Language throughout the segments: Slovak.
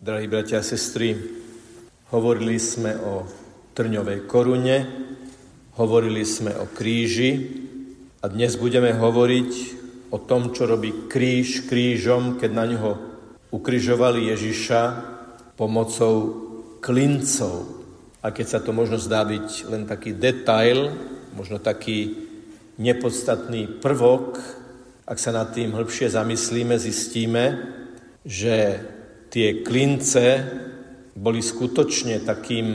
Drahí bratia a sestry, hovorili sme o trňovej korune, hovorili sme o kríži a dnes budeme hovoriť o tom, čo robí kríž krížom, keď na ňo ukrižovali Ježiša pomocou klincov. A keď sa to možno zdá byť len taký detail, možno taký nepodstatný prvok, ak sa nad tým hĺbšie zamyslíme, zistíme, že tie klince boli skutočne takým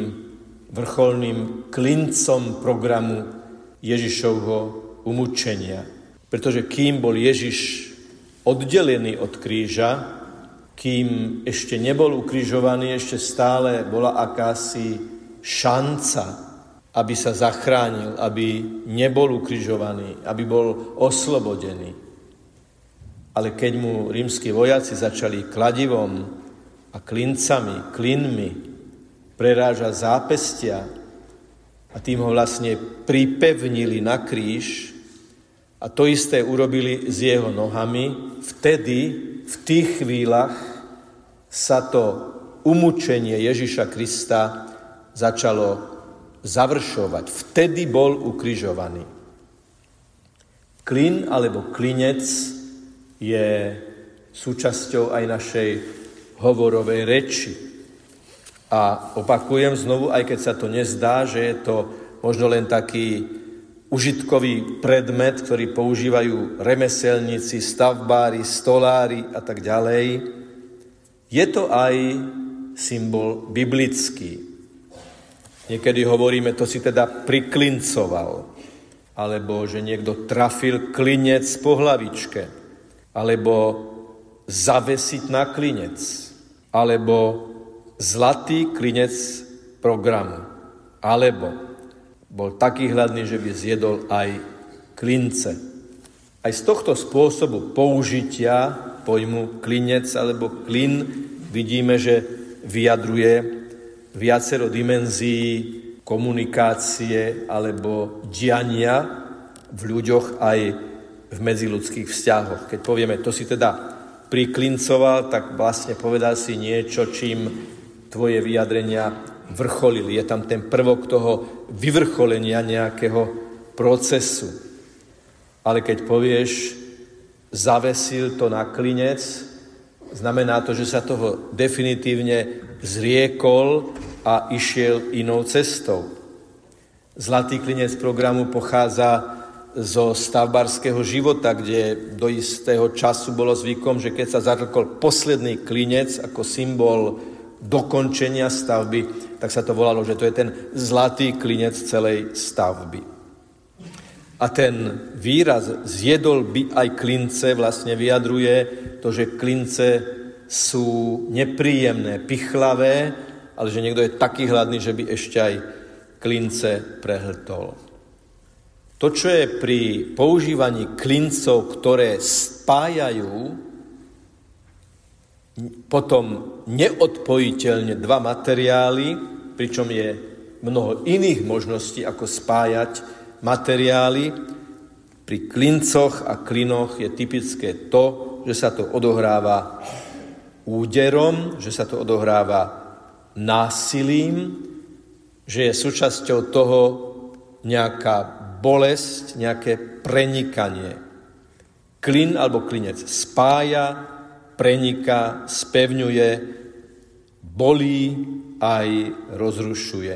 vrcholným klincom programu Ježišovho umúčenia. Pretože kým bol Ježiš oddelený od kríža, kým ešte nebol ukrižovaný, ešte stále bola akási šanca, aby sa zachránil, aby nebol ukrižovaný, aby bol oslobodený. Ale keď mu rímsky vojaci začali kladivom a klincami, klinmi preráža zápestia a tým ho vlastne pripevnili na kríž a to isté urobili s jeho nohami, vtedy, v tých chvíľach sa to umúčenie Ježiša Krista začalo završovať. Vtedy bol ukrižovaný. Klin alebo klinec je súčasťou aj našej hovorovej reči. A opakujem znovu, aj keď sa to nezdá, že je to možno len taký užitkový predmet, ktorý používajú remeselníci, stavbári, stolári a tak ďalej, je to aj symbol biblický. Niekedy hovoríme, to si teda priklincoval, alebo že niekto trafil klinec po hlavičke, alebo zavesiť na klinec alebo zlatý klinec programu, alebo bol taký hladný, že by zjedol aj klince. Aj z tohto spôsobu použitia pojmu klinec alebo klin vidíme, že vyjadruje viacero dimenzií komunikácie alebo diania v ľuďoch aj v medziludských vzťahoch. Keď povieme, to si teda priklincoval, tak vlastne povedal si niečo, čím tvoje vyjadrenia vrcholili. Je tam ten prvok toho vyvrcholenia nejakého procesu. Ale keď povieš, zavesil to na klinec, znamená to, že sa toho definitívne zriekol a išiel inou cestou. Zlatý klinec programu pochádza zo stavbarského života, kde do istého času bolo zvykom, že keď sa zatlkol posledný klinec ako symbol dokončenia stavby, tak sa to volalo, že to je ten zlatý klinec celej stavby. A ten výraz zjedol by aj klince vlastne vyjadruje to, že klince sú nepríjemné, pichlavé, ale že niekto je taký hladný, že by ešte aj klince prehltol. To, čo je pri používaní klincov, ktoré spájajú potom neodpojiteľne dva materiály, pričom je mnoho iných možností, ako spájať materiály. Pri klincoch a klinoch je typické to, že sa to odohráva úderom, že sa to odohráva násilím, že je súčasťou toho nejaká bolesť, nejaké prenikanie. Klin alebo klinec spája, preniká, spevňuje, bolí aj rozrušuje.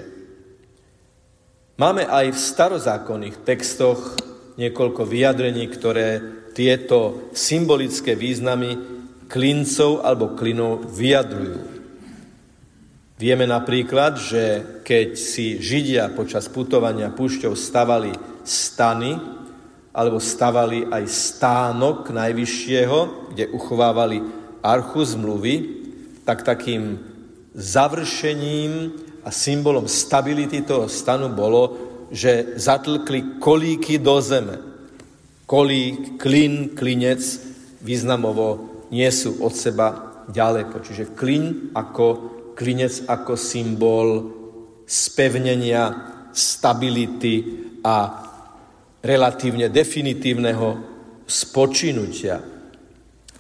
Máme aj v starozákonných textoch niekoľko vyjadrení, ktoré tieto symbolické významy klincov alebo klinov vyjadrujú. Vieme napríklad, že keď si Židia počas putovania púšťou stavali stany, alebo stavali aj stánok najvyššieho, kde uchovávali archu zmluvy, tak takým završením a symbolom stability toho stanu bolo, že zatlkli kolíky do zeme. Kolík, klin, klinec významovo nie sú od seba ďaleko. Čiže klin ako klinec ako symbol spevnenia, stability a relatívne definitívneho spočinutia.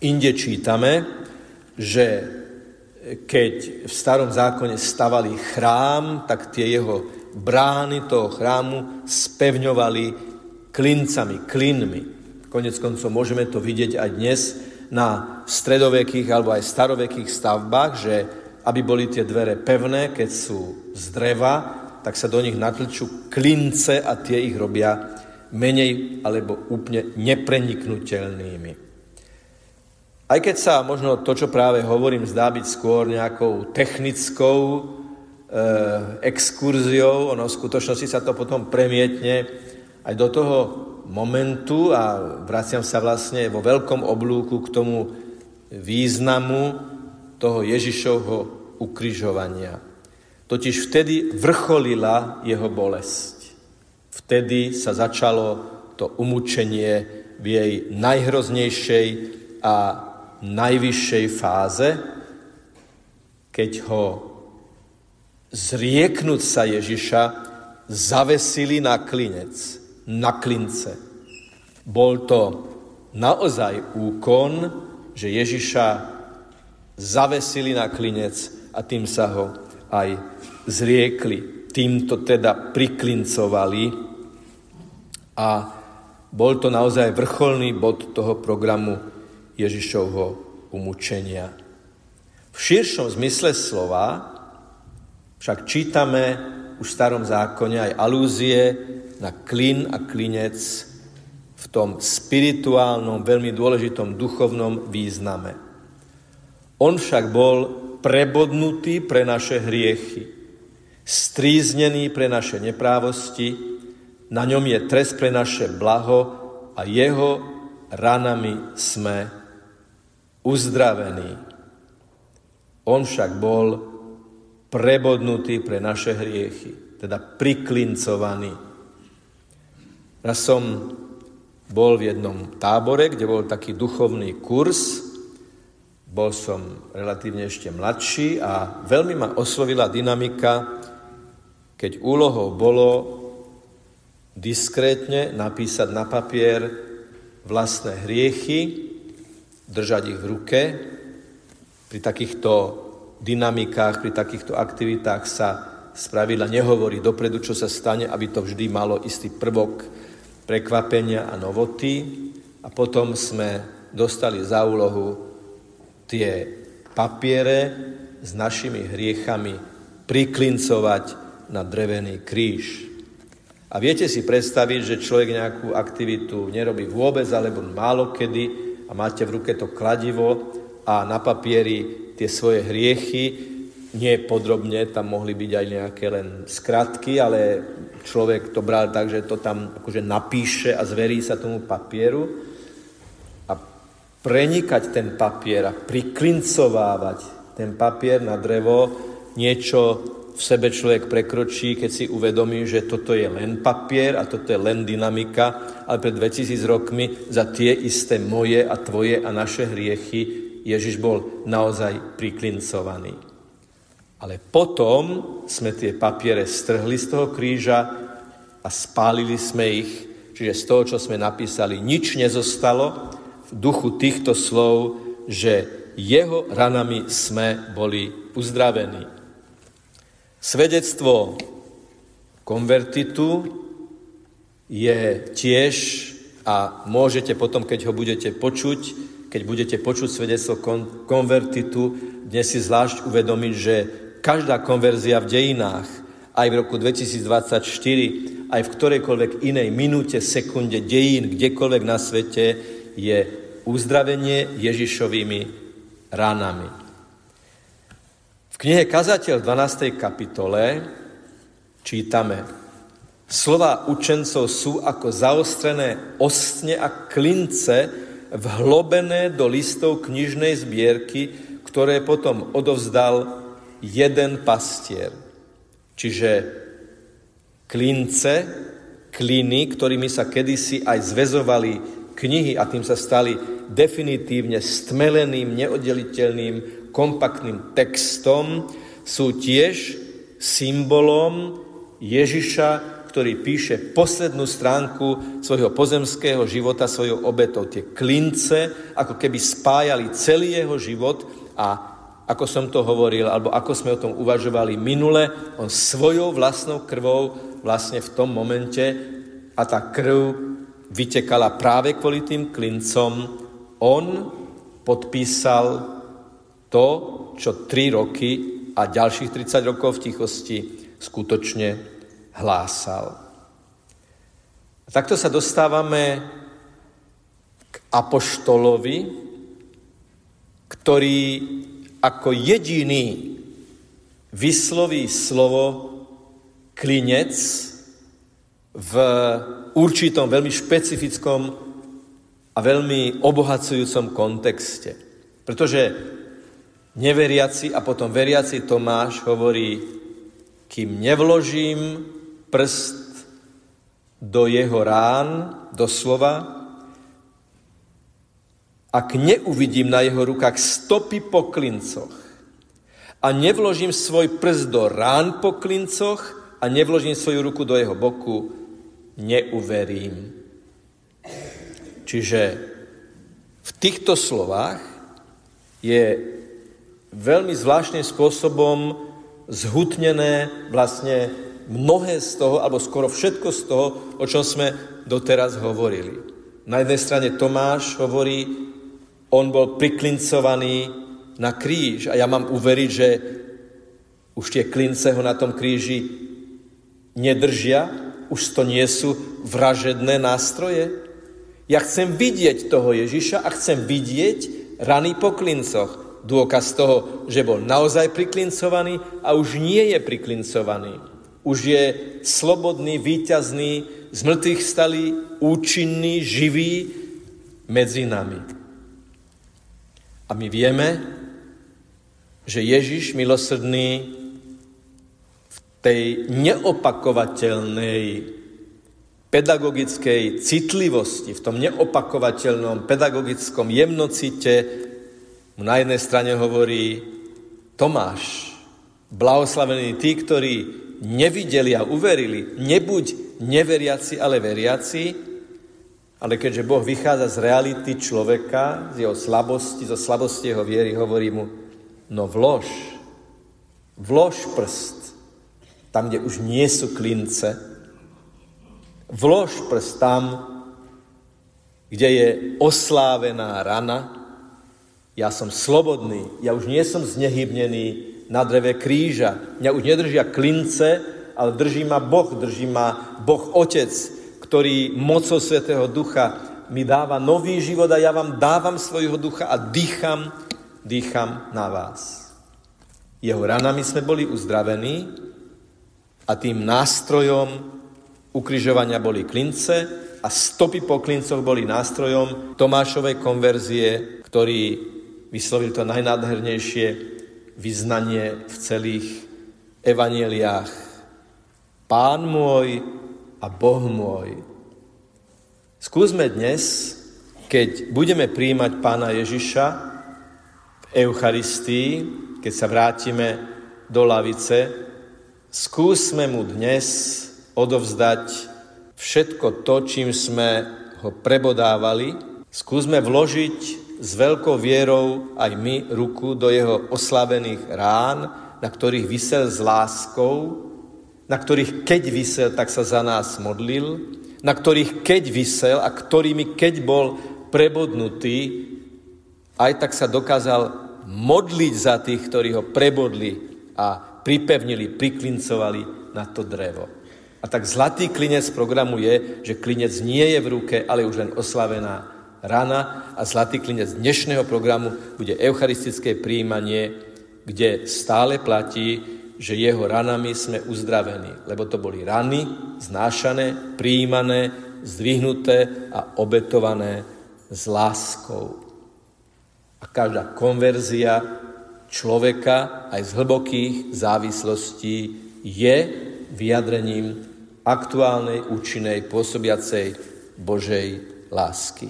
Inde čítame, že keď v starom zákone stavali chrám, tak tie jeho brány toho chrámu spevňovali klincami, klinmi. Konec koncov môžeme to vidieť aj dnes na stredovekých alebo aj starovekých stavbách, že aby boli tie dvere pevné, keď sú z dreva, tak sa do nich natlčú klince a tie ich robia menej alebo úplne nepreniknutelnými. Aj keď sa možno to, čo práve hovorím, zdá byť skôr nejakou technickou e, exkurziou, ono v skutočnosti sa to potom premietne aj do toho momentu a vraciam sa vlastne vo veľkom oblúku k tomu významu toho Ježišovho ukrižovania. Totiž vtedy vrcholila jeho bolesť. Vtedy sa začalo to umúčenie v jej najhroznejšej a najvyššej fáze, keď ho zrieknúť sa Ježiša zavesili na klinec, na klince. Bol to naozaj úkon, že Ježiša zavesili na klinec a tým sa ho aj zriekli. Týmto teda priklincovali a bol to naozaj vrcholný bod toho programu Ježišovho umúčenia. V širšom zmysle slova však čítame už v starom zákone aj alúzie na klin a klinec v tom spirituálnom, veľmi dôležitom duchovnom význame. On však bol prebodnutý pre naše hriechy, stríznený pre naše neprávosti, na ňom je trest pre naše blaho a jeho ranami sme uzdravený. On však bol prebodnutý pre naše hriechy, teda priklincovaný. Raz som bol v jednom tábore, kde bol taký duchovný kurz. Bol som relatívne ešte mladší a veľmi ma oslovila dynamika, keď úlohou bolo diskrétne napísať na papier vlastné hriechy držať ich v ruke. Pri takýchto dynamikách, pri takýchto aktivitách sa spravidla nehovorí dopredu, čo sa stane, aby to vždy malo istý prvok prekvapenia a novoty. A potom sme dostali za úlohu tie papiere s našimi hriechami priklincovať na drevený kríž. A viete si predstaviť, že človek nejakú aktivitu nerobí vôbec alebo málo kedy, a máte v ruke to kladivo a na papieri tie svoje hriechy, nie podrobne, tam mohli byť aj nejaké len skratky, ale človek to bral tak, že to tam akože napíše a zverí sa tomu papieru prenikať ten papier a priklincovávať ten papier na drevo, niečo v sebe človek prekročí, keď si uvedomí, že toto je len papier a toto je len dynamika, ale pred 2000 rokmi za tie isté moje a tvoje a naše hriechy Ježiš bol naozaj priklincovaný. Ale potom sme tie papiere strhli z toho kríža a spálili sme ich, čiže z toho, čo sme napísali, nič nezostalo v duchu týchto slov, že jeho ranami sme boli uzdravení. Svedectvo konvertitu je tiež, a môžete potom, keď ho budete počuť, keď budete počuť svedectvo konvertitu, dnes si zvlášť uvedomiť, že každá konverzia v dejinách, aj v roku 2024, aj v ktorejkoľvek inej minúte, sekunde dejín, kdekoľvek na svete, je uzdravenie Ježišovými ránami knihe Kazateľ 12. kapitole čítame Slova učencov sú ako zaostrené ostne a klince vhlobené do listov knižnej zbierky, ktoré potom odovzdal jeden pastier. Čiže klince, kliny, ktorými sa kedysi aj zvezovali knihy a tým sa stali definitívne stmeleným, neoddeliteľným kompaktným textom, sú tiež symbolom Ježiša, ktorý píše poslednú stránku svojho pozemského života, svojou obetou. Tie klince, ako keby spájali celý jeho život a ako som to hovoril, alebo ako sme o tom uvažovali minule, on svojou vlastnou krvou vlastne v tom momente a tá krv vytekala práve kvôli tým klincom, on podpísal to, čo tri roky a ďalších 30 rokov v tichosti skutočne hlásal. A takto sa dostávame k apoštolovi, ktorý ako jediný vysloví slovo klinec v určitom veľmi špecifickom a veľmi obohacujúcom kontexte. Pretože neveriaci a potom veriaci Tomáš hovorí, kým nevložím prst do jeho rán, doslova, ak neuvidím na jeho rukách stopy po klincoch a nevložím svoj prst do rán po klincoch a nevložím svoju ruku do jeho boku, neuverím. Čiže v týchto slovách je veľmi zvláštnym spôsobom zhutnené vlastne mnohé z toho, alebo skoro všetko z toho, o čom sme doteraz hovorili. Na jednej strane Tomáš hovorí, on bol priklincovaný na kríž a ja mám uveriť, že už tie klince ho na tom kríži nedržia, už to nie sú vražedné nástroje. Ja chcem vidieť toho Ježiša a chcem vidieť rany po klincoch. Dôkaz toho, že bol naozaj priklincovaný a už nie je priklincovaný. Už je slobodný, výťazný, z mŕtvych stali účinný, živý medzi nami. A my vieme, že Ježiš milosrdný tej neopakovateľnej pedagogickej citlivosti, v tom neopakovateľnom pedagogickom jemnocite mu na jednej strane hovorí Tomáš, blahoslavení tí, ktorí nevideli a uverili, nebuď neveriaci, ale veriaci, ale keďže Boh vychádza z reality človeka, z jeho slabosti, zo slabosti jeho viery, hovorí mu, no vlož, vlož prst, tam, kde už nie sú klince, vlož prst tam, kde je oslávená rana, ja som slobodný, ja už nie som znehybnený na dreve kríža, mňa už nedržia klince, ale drží ma Boh, drží ma Boh Otec, ktorý mocou Svetého Ducha mi dáva nový život a ja vám dávam svojho ducha a dýcham, dýcham na vás. Jeho ranami sme boli uzdravení a tým nástrojom ukrižovania boli klince a stopy po klincoch boli nástrojom Tomášovej konverzie, ktorý vyslovil to najnádhernejšie vyznanie v celých evaneliách. Pán môj a Boh môj. Skúsme dnes, keď budeme príjmať pána Ježiša v Eucharistii, keď sa vrátime do lavice, skúsme mu dnes odovzdať všetko to, čím sme ho prebodávali. Skúsme vložiť s veľkou vierou aj my ruku do jeho oslavených rán, na ktorých vysel s láskou, na ktorých keď vysel, tak sa za nás modlil, na ktorých keď vysel a ktorými keď bol prebodnutý, aj tak sa dokázal modliť za tých, ktorí ho prebodli a pripevnili, priklincovali na to drevo. A tak zlatý klinec programu je, že klinec nie je v ruke, ale už len oslavená rana a zlatý klinec dnešného programu bude eucharistické príjmanie, kde stále platí, že jeho ranami sme uzdravení, lebo to boli rany znášané, príjmané, zdvihnuté a obetované s láskou. A každá konverzia človeka aj z hlbokých závislostí je vyjadrením aktuálnej, účinnej, pôsobiacej Božej lásky.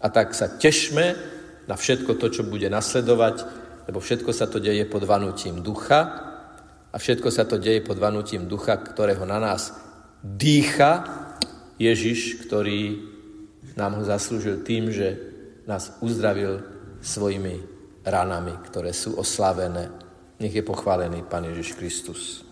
A tak sa tešme na všetko to, čo bude nasledovať, lebo všetko sa to deje pod vanutím ducha, a všetko sa to deje pod vanutím ducha, ktorého na nás dýcha Ježiš, ktorý nám ho zaslúžil tým, že nás uzdravil svojimi ranami, ktoré sú oslavené. Nech je pochválený Pán Ježiš Kristus.